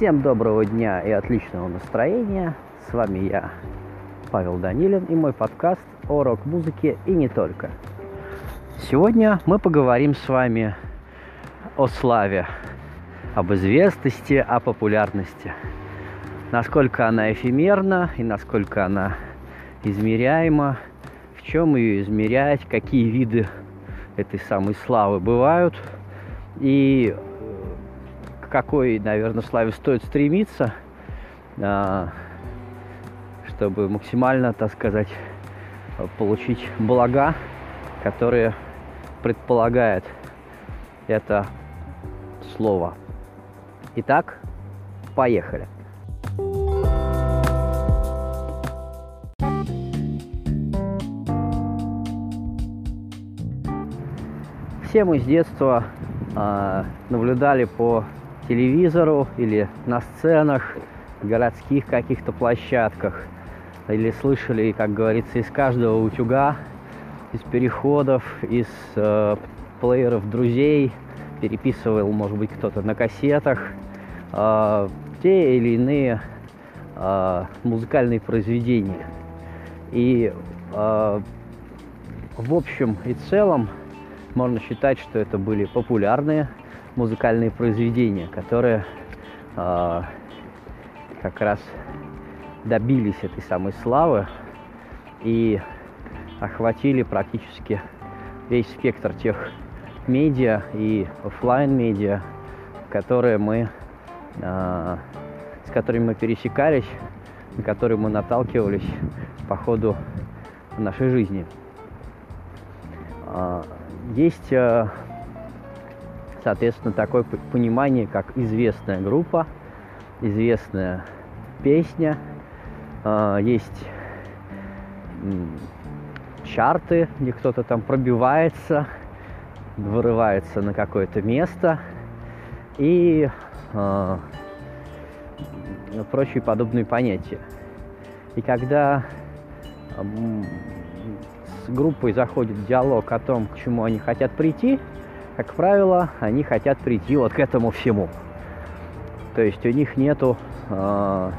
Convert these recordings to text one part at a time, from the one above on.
Всем доброго дня и отличного настроения. С вами я, Павел Данилин, и мой подкаст о рок-музыке и не только. Сегодня мы поговорим с вами о славе, об известности, о популярности. Насколько она эфемерна и насколько она измеряема, в чем ее измерять, какие виды этой самой славы бывают и какой, наверное, славе стоит стремиться, а, чтобы максимально, так сказать, получить блага, которые предполагает это слово. Итак, поехали. Все мы с детства э, наблюдали по телевизору или на сценах, городских каких-то площадках, или слышали, как говорится, из каждого утюга, из переходов, из э, плееров друзей, переписывал, может быть, кто-то на кассетах, э, те или иные э, музыкальные произведения. И э, в общем и целом можно считать, что это были популярные музыкальные произведения, которые э, как раз добились этой самой славы и охватили практически весь спектр тех медиа и офлайн медиа, которые мы, э, с которыми мы пересекались, на которые мы наталкивались по ходу нашей жизни. Э, есть, э, соответственно, такое понимание, как известная группа, известная песня, э, есть чарты, где кто-то там пробивается, вырывается на какое-то место и э, прочие подобные понятия. И когда с группой заходит диалог о том, к чему они хотят прийти, как правило, они хотят прийти вот к этому всему. То есть у них нету э,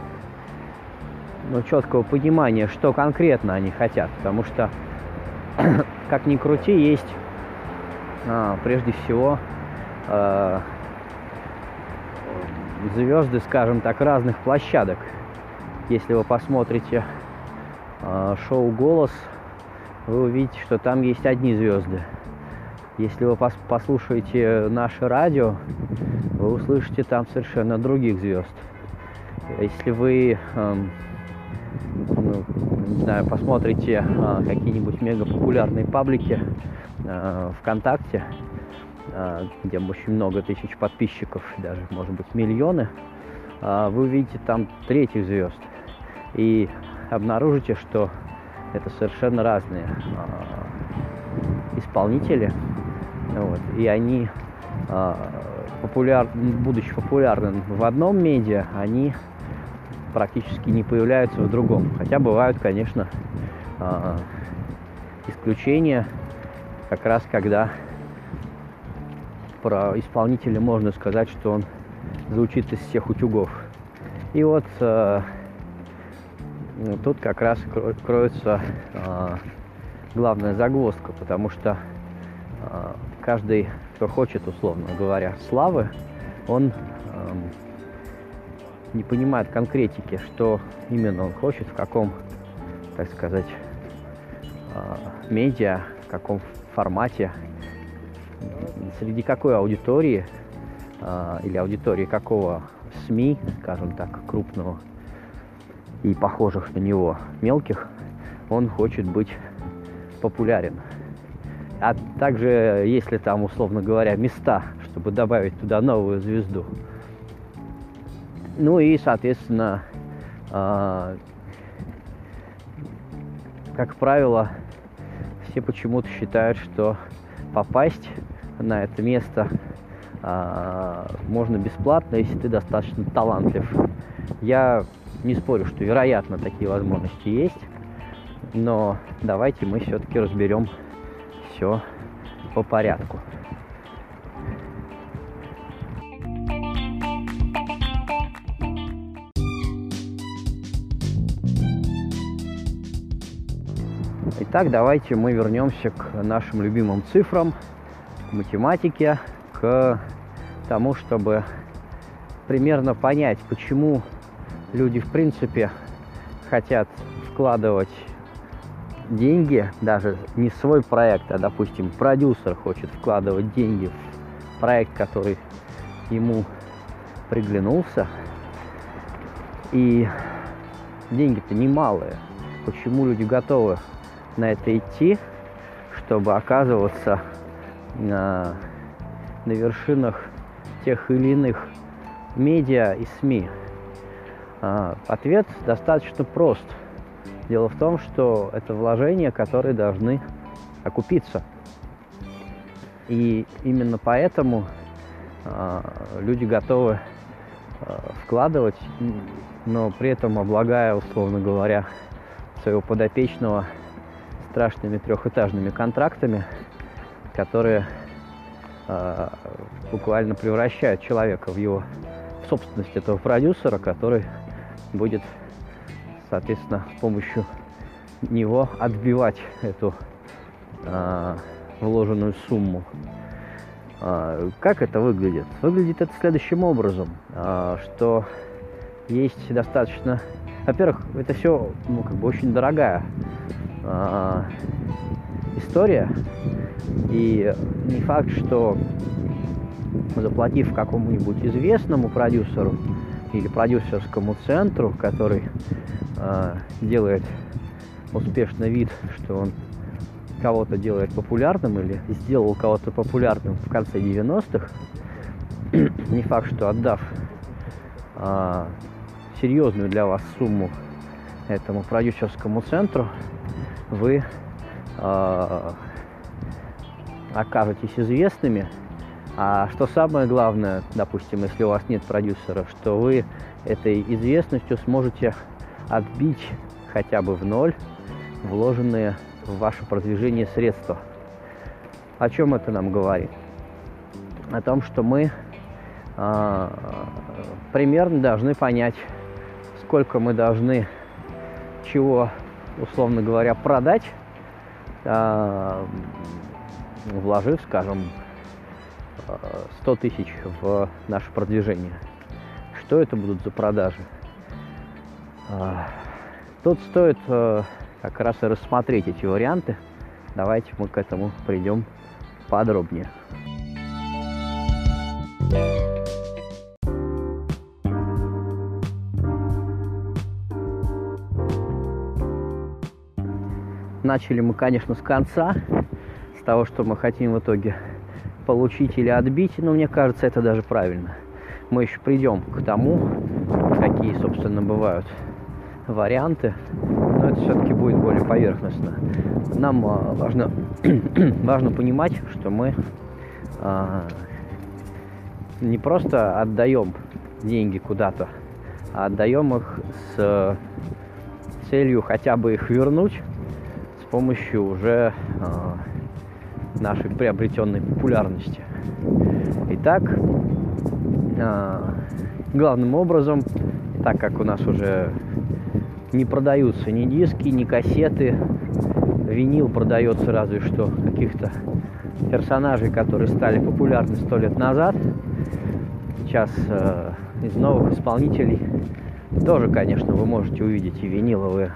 ну, четкого понимания, что конкретно они хотят, потому что, как ни крути, есть э, прежде всего э, звезды, скажем так, разных площадок. Если вы посмотрите э, шоу «Голос», вы увидите, что там есть одни звезды. Если вы послушаете наше радио, вы услышите там совершенно других звезд. Если вы, эм, ну, не знаю, посмотрите э, какие-нибудь мега популярные паблики э, ВКонтакте, э, где очень много тысяч подписчиков, даже, может быть, миллионы, э, вы увидите там третьих звезд. И обнаружите, что это совершенно разные э, исполнители. Вот, и они, э, популяр, будучи популярным в одном медиа, они практически не появляются в другом. Хотя бывают, конечно, э, исключения, как раз когда про исполнителя можно сказать, что он звучит из всех утюгов. И вот э, тут как раз кроется э, главная загвоздка, потому что каждый, кто хочет, условно говоря, славы, он э, не понимает конкретики, что именно он хочет, в каком, так сказать, э, медиа, в каком формате, среди какой аудитории э, или аудитории какого СМИ, скажем так, крупного и похожих на него мелких, он хочет быть популярен. А также, если там, условно говоря, места, чтобы добавить туда новую звезду. Ну и, соответственно, э, как правило, все почему-то считают, что попасть на это место э, можно бесплатно, если ты достаточно талантлив. Я не спорю, что вероятно такие возможности есть, но давайте мы все-таки разберем все по порядку. Итак, давайте мы вернемся к нашим любимым цифрам, к математике, к тому, чтобы примерно понять, почему люди в принципе хотят вкладывать деньги, даже не свой проект, а, допустим, продюсер хочет вкладывать деньги в проект, который ему приглянулся, и деньги-то немалые. Почему люди готовы на это идти, чтобы оказываться на, на вершинах тех или иных медиа и СМИ? А, ответ достаточно прост. Дело в том, что это вложения, которые должны окупиться. И именно поэтому а, люди готовы а, вкладывать, но при этом облагая, условно говоря, своего подопечного страшными трехэтажными контрактами, которые э, буквально превращают человека в его в собственность этого продюсера, который будет, соответственно, с помощью него отбивать эту э, вложенную сумму. Э, как это выглядит? Выглядит это следующим образом, э, что есть достаточно во-первых, это все ну, как бы очень дорогая э, история. И не факт, что заплатив какому-нибудь известному продюсеру или продюсерскому центру, который делает успешно вид, что он кого-то делает популярным или сделал кого-то популярным в конце 90-х, не факт, что отдав э, серьезную для вас сумму этому продюсерскому центру, вы э, окажетесь известными. А что самое главное, допустим, если у вас нет продюсера, что вы этой известностью сможете отбить хотя бы в ноль вложенные в ваше продвижение средства. О чем это нам говорит? О том, что мы э, примерно должны понять, сколько мы должны чего, условно говоря, продать, а, вложив, скажем, 100 тысяч в наше продвижение. Что это будут за продажи? Тут стоит а, как раз и рассмотреть эти варианты. Давайте мы к этому придем подробнее. Начали мы, конечно, с конца, с того, что мы хотим в итоге получить или отбить, но мне кажется, это даже правильно. Мы еще придем к тому, какие, собственно, бывают варианты, но это все-таки будет более поверхностно. Нам а, важно, важно понимать, что мы а, не просто отдаем деньги куда-то, а отдаем их с целью хотя бы их вернуть помощью уже э, нашей приобретенной популярности. Итак, э, главным образом, так как у нас уже не продаются ни диски, ни кассеты, винил продается разве что каких-то персонажей, которые стали популярны сто лет назад. Сейчас э, из новых исполнителей тоже, конечно, вы можете увидеть и виниловые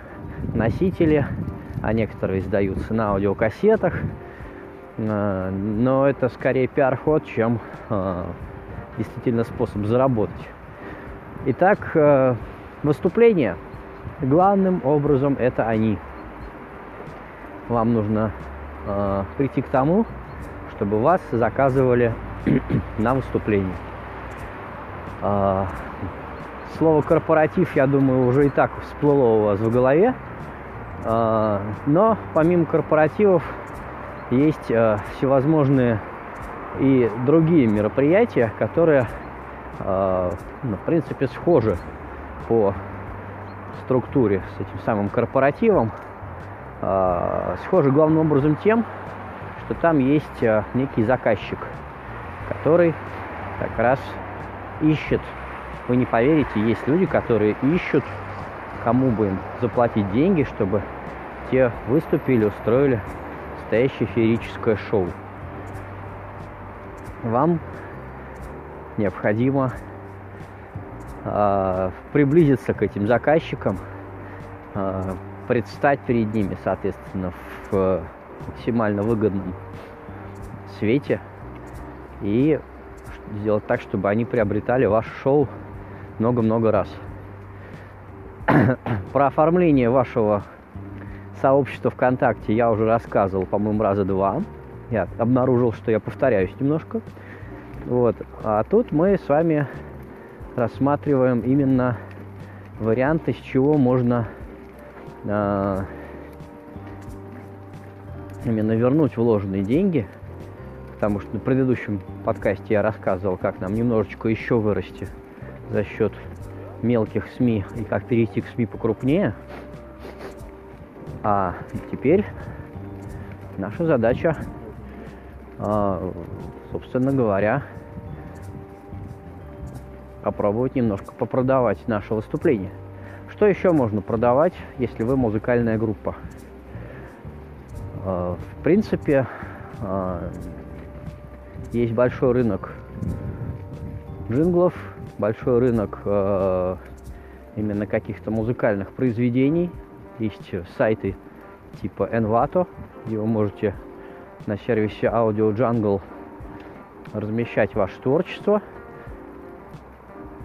носители, а некоторые издаются на аудиокассетах. Э, но это скорее пиар-ход, чем э, действительно способ заработать. Итак, э, выступления. Главным образом это они. Вам нужно прийти к тому, чтобы вас заказывали на выступление. Слово корпоратив, я думаю, уже и так всплыло у вас в голове. А, но помимо корпоративов есть а, всевозможные и другие мероприятия, которые, а, ну, в принципе, схожи по структуре с этим самым корпоративом. Схожи главным образом тем, что там есть некий заказчик, который как раз ищет, вы не поверите, есть люди, которые ищут, кому бы им заплатить деньги, чтобы те выступили, устроили настоящее феерическое шоу. Вам необходимо приблизиться к этим заказчикам, э, предстать перед ними, соответственно, в максимально выгодном свете и сделать так, чтобы они приобретали ваше шоу много-много раз. Про оформление вашего сообщества ВКонтакте я уже рассказывал, по-моему, раза два. Я обнаружил, что я повторяюсь немножко. Вот. А тут мы с вами рассматриваем именно варианты, с чего можно э, именно вернуть вложенные деньги. Потому что на предыдущем подкасте я рассказывал, как нам немножечко еще вырасти за счет мелких СМИ и как перейти к СМИ покрупнее. А теперь наша задача, а, собственно говоря, попробовать немножко попродавать наше выступление. Что еще можно продавать, если вы музыкальная группа? А, в принципе, а, есть большой рынок джинглов, большой рынок э, именно каких-то музыкальных произведений. Есть сайты типа Envato, где вы можете на сервисе Audio Jungle размещать ваше творчество.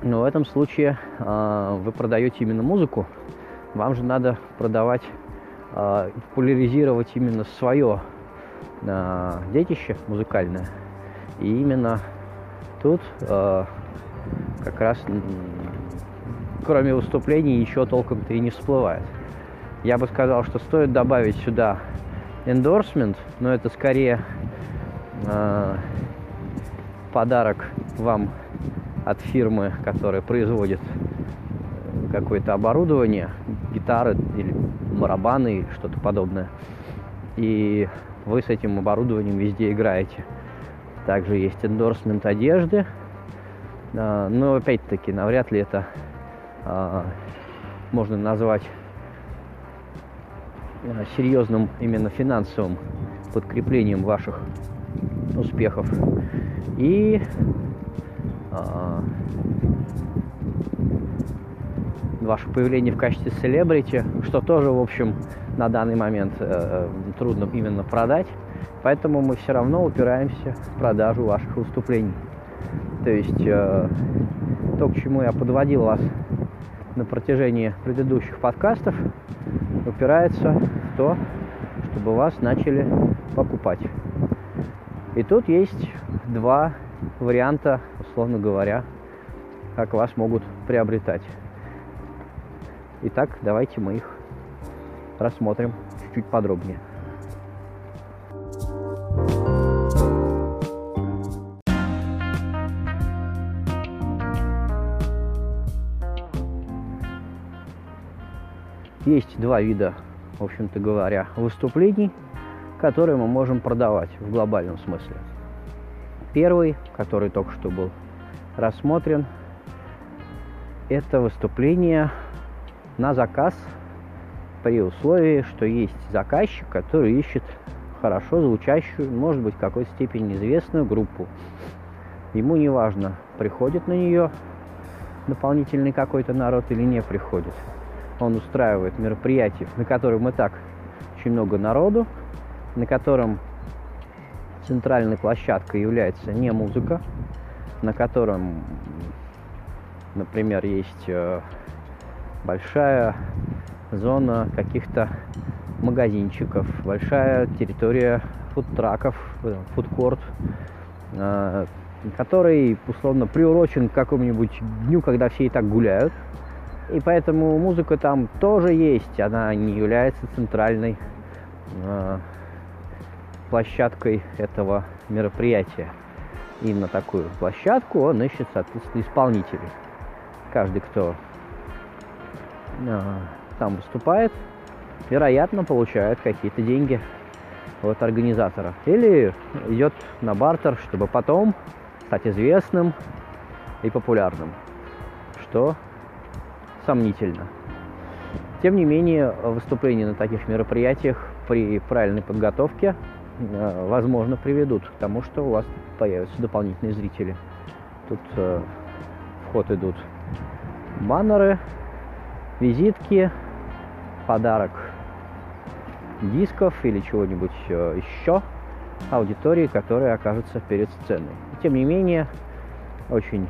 Но в этом случае э, вы продаете именно музыку. Вам же надо продавать, э, популяризировать именно свое э, детище музыкальное. И именно тут э, как раз кроме выступлений ничего толком-то и не всплывает. Я бы сказал, что стоит добавить сюда endorsement, но это скорее э, подарок вам от фирмы, которая производит какое-то оборудование, гитары или барабаны, что-то подобное. И вы с этим оборудованием везде играете. Также есть эндорсмент одежды, а, но опять-таки, навряд ли это а, можно назвать а, серьезным именно финансовым подкреплением ваших успехов. И ваше появление в качестве селебрити, что тоже, в общем, на данный момент э, э, трудно именно продать. Поэтому мы все равно упираемся в продажу ваших выступлений. То есть э, то, к чему я подводил вас на протяжении предыдущих подкастов, упирается в то, чтобы вас начали покупать. И тут есть два варианта, условно говоря, как вас могут приобретать. Итак, давайте мы их рассмотрим чуть-чуть подробнее. Есть два вида, в общем-то говоря, выступлений, которые мы можем продавать в глобальном смысле. Первый, который только что был рассмотрен, это выступление на заказ при условии, что есть заказчик, который ищет хорошо звучащую, может быть, в какой-то степени известную группу. Ему не важно, приходит на нее дополнительный какой-то народ или не приходит он устраивает мероприятие, на котором и так очень много народу, на котором центральной площадкой является не музыка, на котором, например, есть э, большая зона каких-то магазинчиков, большая территория фудтраков, э, фудкорт, э, который условно приурочен к какому-нибудь дню, когда все и так гуляют – и поэтому музыка там тоже есть, она не является центральной площадкой этого мероприятия. И на такую площадку он ищет, соответственно, исполнителей. Каждый, кто э, там выступает, вероятно, получает какие-то деньги от организатора. Или идет на бартер, чтобы потом стать известным и популярным. Что сомнительно. Тем не менее, выступления на таких мероприятиях при правильной подготовке возможно приведут к тому, что у вас появятся дополнительные зрители. Тут э, в ход идут баннеры, визитки, подарок дисков или чего-нибудь э, еще аудитории, которая окажется перед сценой. Тем не менее, очень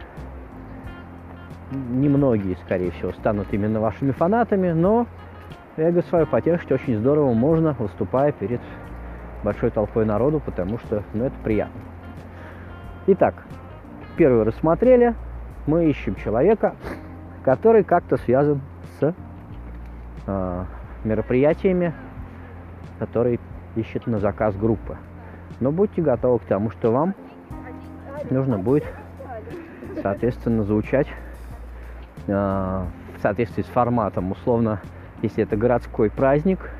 немногие, скорее всего, станут именно вашими фанатами, но эго свое потешить очень здорово можно, выступая перед большой толпой народу, потому что, ну, это приятно. Итак, первый рассмотрели, мы ищем человека, который как-то связан с э, мероприятиями, которые ищет на заказ группы. Но будьте готовы к тому, что вам нужно будет, соответственно, звучать э, в соответствии с форматом. Условно, если это городской праздник,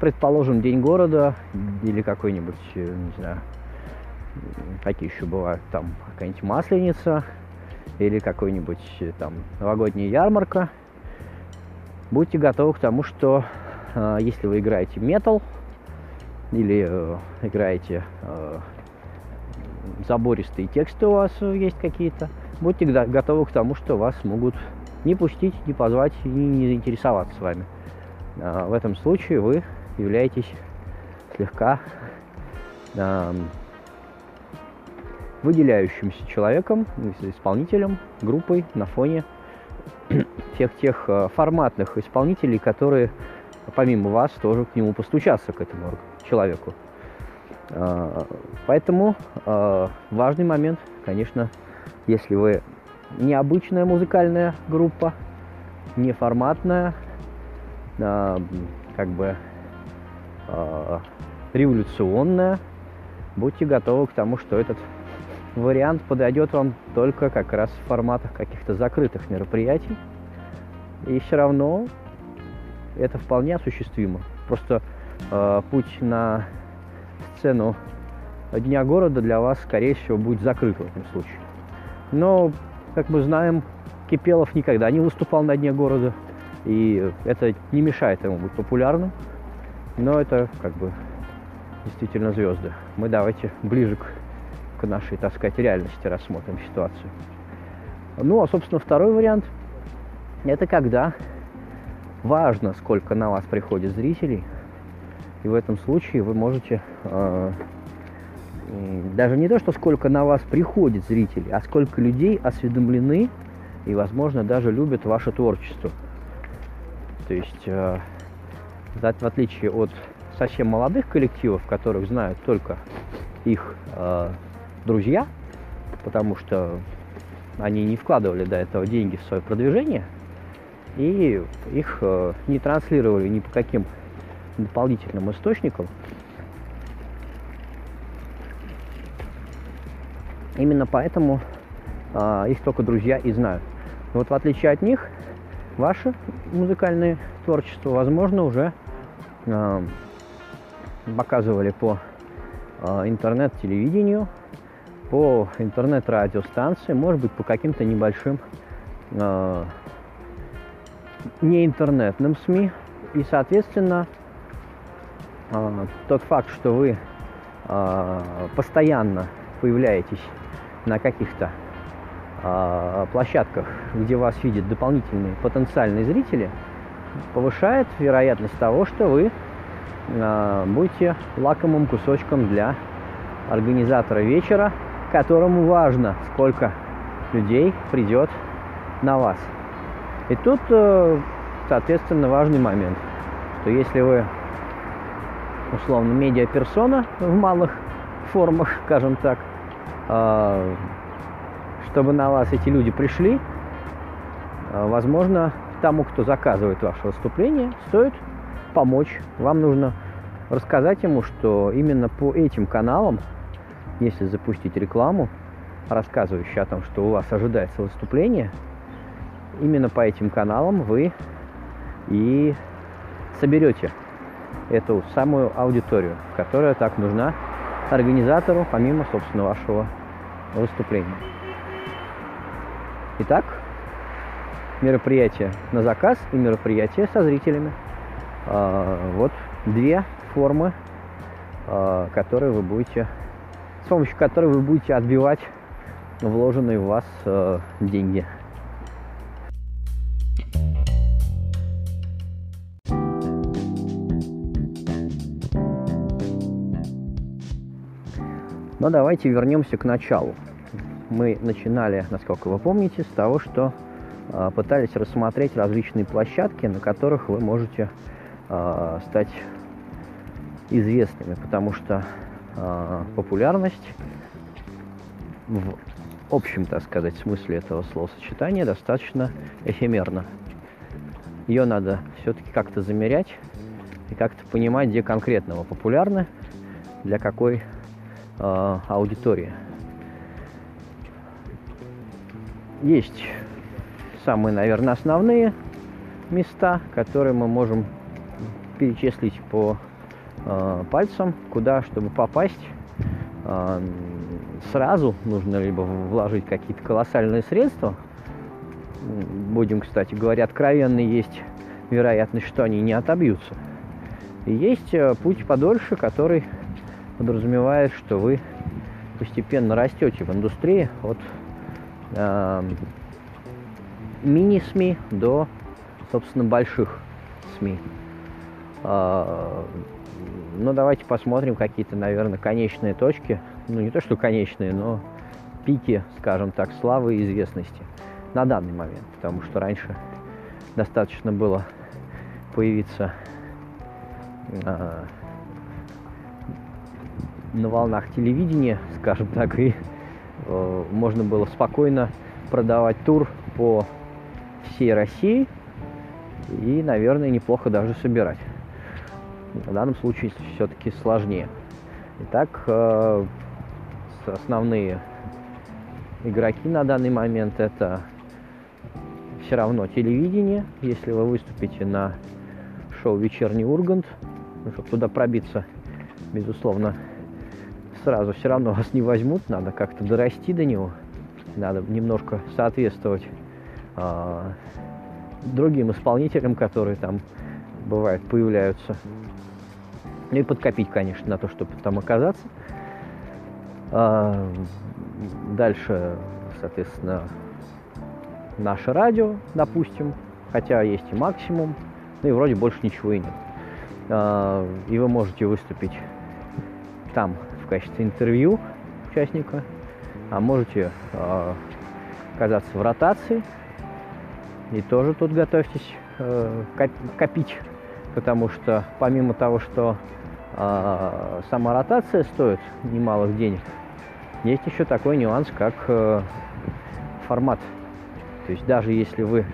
предположим, День города или какой-нибудь, э, не знаю, какие еще бывают, там какая-нибудь масленица или какой-нибудь э, там новогодняя ярмарка, будьте готовы к тому, что э, если вы играете метал или э, играете э, забористые тексты у вас есть какие-то, будьте готовы к тому, что вас могут не пустить, не позвать и не заинтересоваться с вами. Э, в этом случае вы являетесь слегка э, выделяющимся человеком, исполнителем, группой на фоне всех тех э, форматных исполнителей, которые помимо вас тоже к нему постучаться, к этому человеку. Э, поэтому э, важный момент, конечно, если вы необычная музыкальная группа, неформатная, как бы революционная, будьте готовы к тому, что этот вариант подойдет вам только как раз в форматах каких-то закрытых мероприятий. И все равно это вполне осуществимо. Просто э, путь на сцену Дня города для вас, скорее всего, будет закрыт в этом случае. Но, как мы знаем, Кипелов никогда не выступал на Дне города, и это не мешает ему быть популярным. Но это как бы действительно звезды. Мы давайте ближе к к нашей, так сказать, реальности рассмотрим ситуацию. Ну, а, собственно, второй вариант – это когда важно, сколько на вас приходит зрителей, и в этом случае вы можете э, даже не то, что сколько на вас приходит зрителей, а сколько людей осведомлены и, возможно, даже любят ваше творчество. То есть, э, в отличие от совсем молодых коллективов, которых знают только их э, друзья, потому что они не вкладывали до этого деньги в свое продвижение, и их э, не транслировали ни по каким дополнительным источникам. Именно поэтому э, их только друзья и знают. Но вот в отличие от них, ваше музыкальное творчество, возможно, уже э, показывали по э, интернет-телевидению, по интернет-радиостанции, может быть, по каким-то небольшим э, не интернетным СМИ. И, соответственно, э, тот факт, что вы э, постоянно появляетесь на каких-то площадках, где вас видят дополнительные потенциальные зрители, повышает вероятность того, что вы э, будете лакомым кусочком для организатора вечера, которому важно, сколько людей придет на вас. И тут, э, соответственно, важный момент, что если вы условно медиаперсона в малых формах, скажем так, э, чтобы на вас эти люди пришли, э, возможно, тому, кто заказывает ваше выступление, стоит помочь. Вам нужно рассказать ему, что именно по этим каналам если запустить рекламу, рассказывающую о том, что у вас ожидается выступление, именно по этим каналам вы и соберете эту самую аудиторию, которая так нужна организатору, помимо, собственно, вашего выступления. Итак, мероприятия на заказ и мероприятия со зрителями. А, вот две формы, а, которые вы будете, с помощью которой вы будете отбивать вложенные в вас а, деньги. Но давайте вернемся к началу. Мы начинали, насколько вы помните, с того, что э, пытались рассмотреть различные площадки, на которых вы можете э, стать известными, потому что э, популярность в общем, так сказать, смысле этого словосочетания достаточно эфемерна. Ее надо все-таки как-то замерять и как-то понимать, где конкретно вы популярны, для какой э, аудитории. Есть самые, наверное, основные места, которые мы можем перечислить по э, пальцам, куда, чтобы попасть, э, сразу нужно либо вложить какие-то колоссальные средства. Будем, кстати говоря, откровенно, есть вероятность, что они не отобьются. И есть э, путь подольше, который подразумевает, что вы постепенно растете в индустрии от мини-СМИ до, собственно, больших СМИ. Э, ну, давайте посмотрим какие-то, наверное, конечные точки. Ну, не то, что конечные, но пики, скажем так, славы и известности на данный момент. Потому что раньше достаточно было появиться э, на волнах телевидения, скажем так, и можно было спокойно продавать тур по всей России и, наверное, неплохо даже собирать. В данном случае все-таки сложнее. Итак, э, основные игроки на данный момент это все равно телевидение. Если вы выступите на шоу «Вечерний Ургант», ну, чтобы туда пробиться, безусловно, сразу все равно вас не возьмут, надо как-то дорасти до него, надо немножко соответствовать э, другим исполнителям, которые там бывают, появляются. Ну и подкопить, конечно, на то, чтобы там оказаться. А, дальше, соответственно, наше радио, допустим, хотя есть и максимум, ну и вроде больше ничего и нет. А, и вы можете выступить там качестве интервью участника, а можете э, оказаться в ротации. И тоже тут готовьтесь э, копить, потому что помимо того, что э, сама ротация стоит немалых денег, есть еще такой нюанс, как э, формат. То есть даже если вы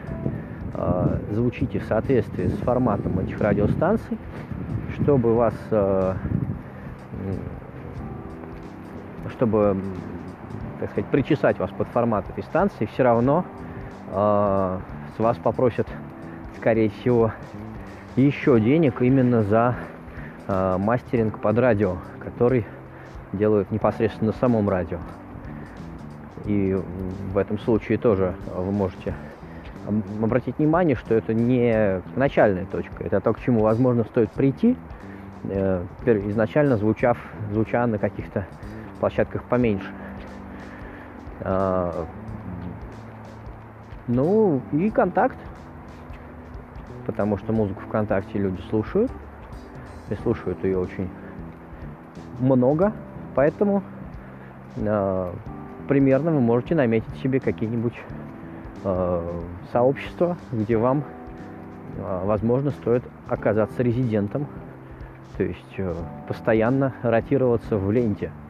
э, звучите в соответствии с форматом этих радиостанций, чтобы вас э, чтобы, так сказать, причесать вас под формат этой станции, все равно э, с вас попросят, скорее всего, еще денег именно за э, мастеринг под радио, который делают непосредственно на самом радио. И в этом случае тоже вы можете обратить внимание, что это не начальная точка, это то, к чему, возможно, стоит прийти, э, изначально звучав, звуча на каких-то площадках поменьше. А, ну и контакт, потому что музыку ВКонтакте люди слушают, и слушают ее очень много, поэтому э, примерно вы можете наметить себе какие-нибудь э, сообщества, где вам, возможно, стоит оказаться резидентом, то есть э, постоянно ротироваться в ленте –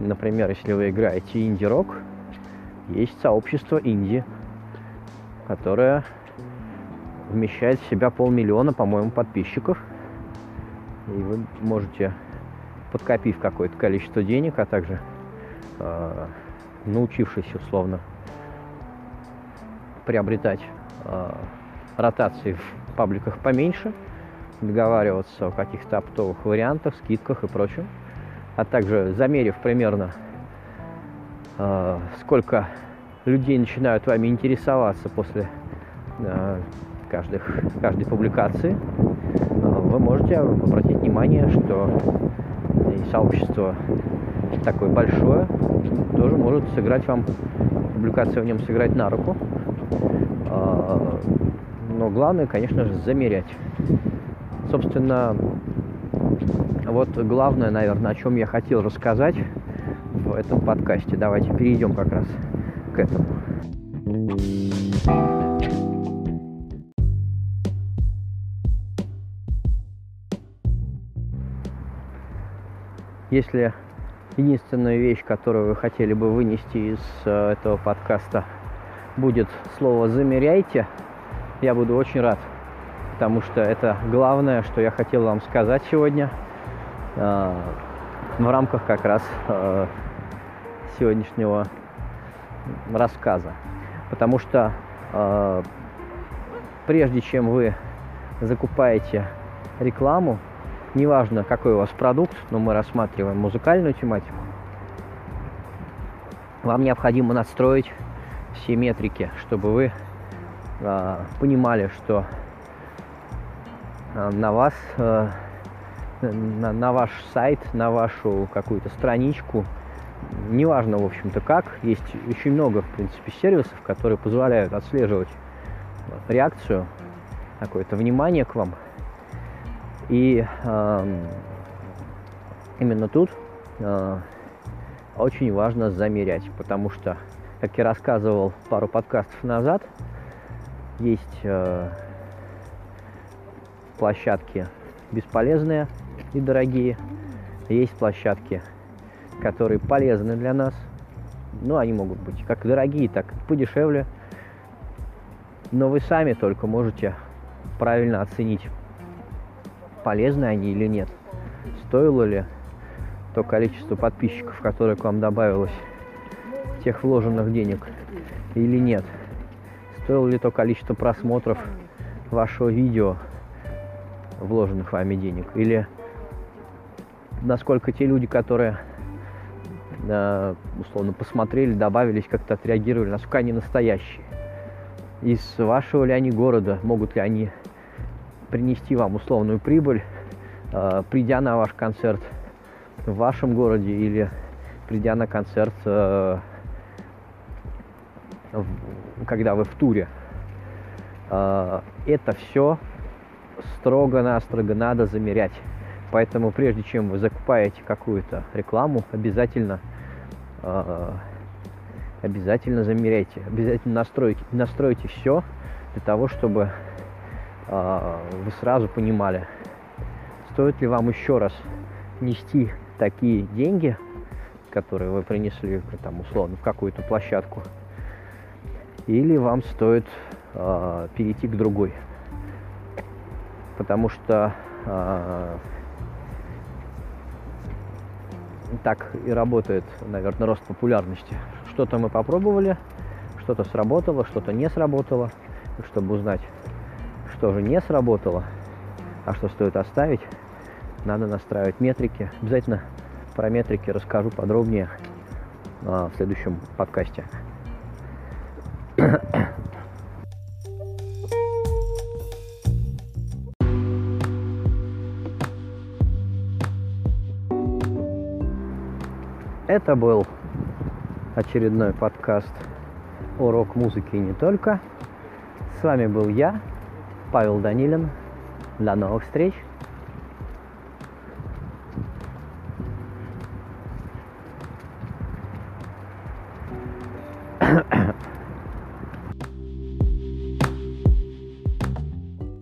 Например, если вы играете инди-рок, есть сообщество инди, которое вмещает в себя полмиллиона, по-моему, подписчиков. И вы можете, подкопив какое-то количество денег, а также э, научившись условно приобретать э, ротации в пабликах поменьше, договариваться о каких-то оптовых вариантах, скидках и прочем, а также замерив примерно, э, сколько людей начинают вами интересоваться после э, каждых, каждой публикации, вы можете обратить внимание, что и сообщество такое большое тоже может сыграть вам, публикация в нем сыграть на руку. Но главное, конечно же, замерять. Собственно, вот главное, наверное, о чем я хотел рассказать в этом подкасте. Давайте перейдем как раз к этому. Если единственная вещь, которую вы хотели бы вынести из э, этого подкаста, будет слово «замеряйте», я буду очень рад, потому что это главное, что я хотел вам сказать сегодня в рамках как раз э, сегодняшнего рассказа. Потому что прежде чем вы закупаете рекламу, неважно какой у вас продукт, но мы рассматриваем музыкальную тематику, вам необходимо настроить все метрики, чтобы вы э, понимали, что э, на вас, э, на, на ваш сайт, на вашу какую-то страничку, неважно, в общем-то, как, есть очень много, в принципе, сервисов, которые позволяют отслеживать реакцию, какое-то внимание к вам – и э, именно тут э, очень важно замерять, потому что, как я рассказывал пару подкастов назад, есть э, площадки бесполезные и дорогие, есть площадки, которые полезны для нас, ну, они могут быть как дорогие, так и подешевле, но вы сами только можете правильно оценить полезны они или нет. Стоило ли то количество подписчиков, которое к вам добавилось, тех вложенных денег или нет. Стоило ли то количество просмотров вашего видео, вложенных вами денег, или насколько те люди, которые э, условно посмотрели, добавились, как-то отреагировали, насколько они настоящие. Из вашего ли они города, могут ли они принести вам условную прибыль, э, придя на ваш концерт в вашем городе или придя на концерт, э, когда вы в туре. Это все строго-настрого надо замерять. Поэтому прежде чем вы закупаете какую-то рекламу, обязательно обязательно замеряйте, обязательно настройте, настройте все для того, чтобы а, вы сразу понимали, стоит ли вам еще раз нести такие деньги, которые вы принесли там условно в какую-то площадку, или вам стоит э, перейти к другой. Потому что э, так и работает, наверное, рост популярности. Что-то мы попробовали, что-то сработало, что-то не сработало. чтобы узнать, что же не сработало, а что стоит оставить, надо настраивать метрики. Обязательно про метрики расскажу подробнее а, в следующем подкасте. Это был очередной подкаст о рок-музыке и не только. С вами был я, Павел Данилин. До новых встреч!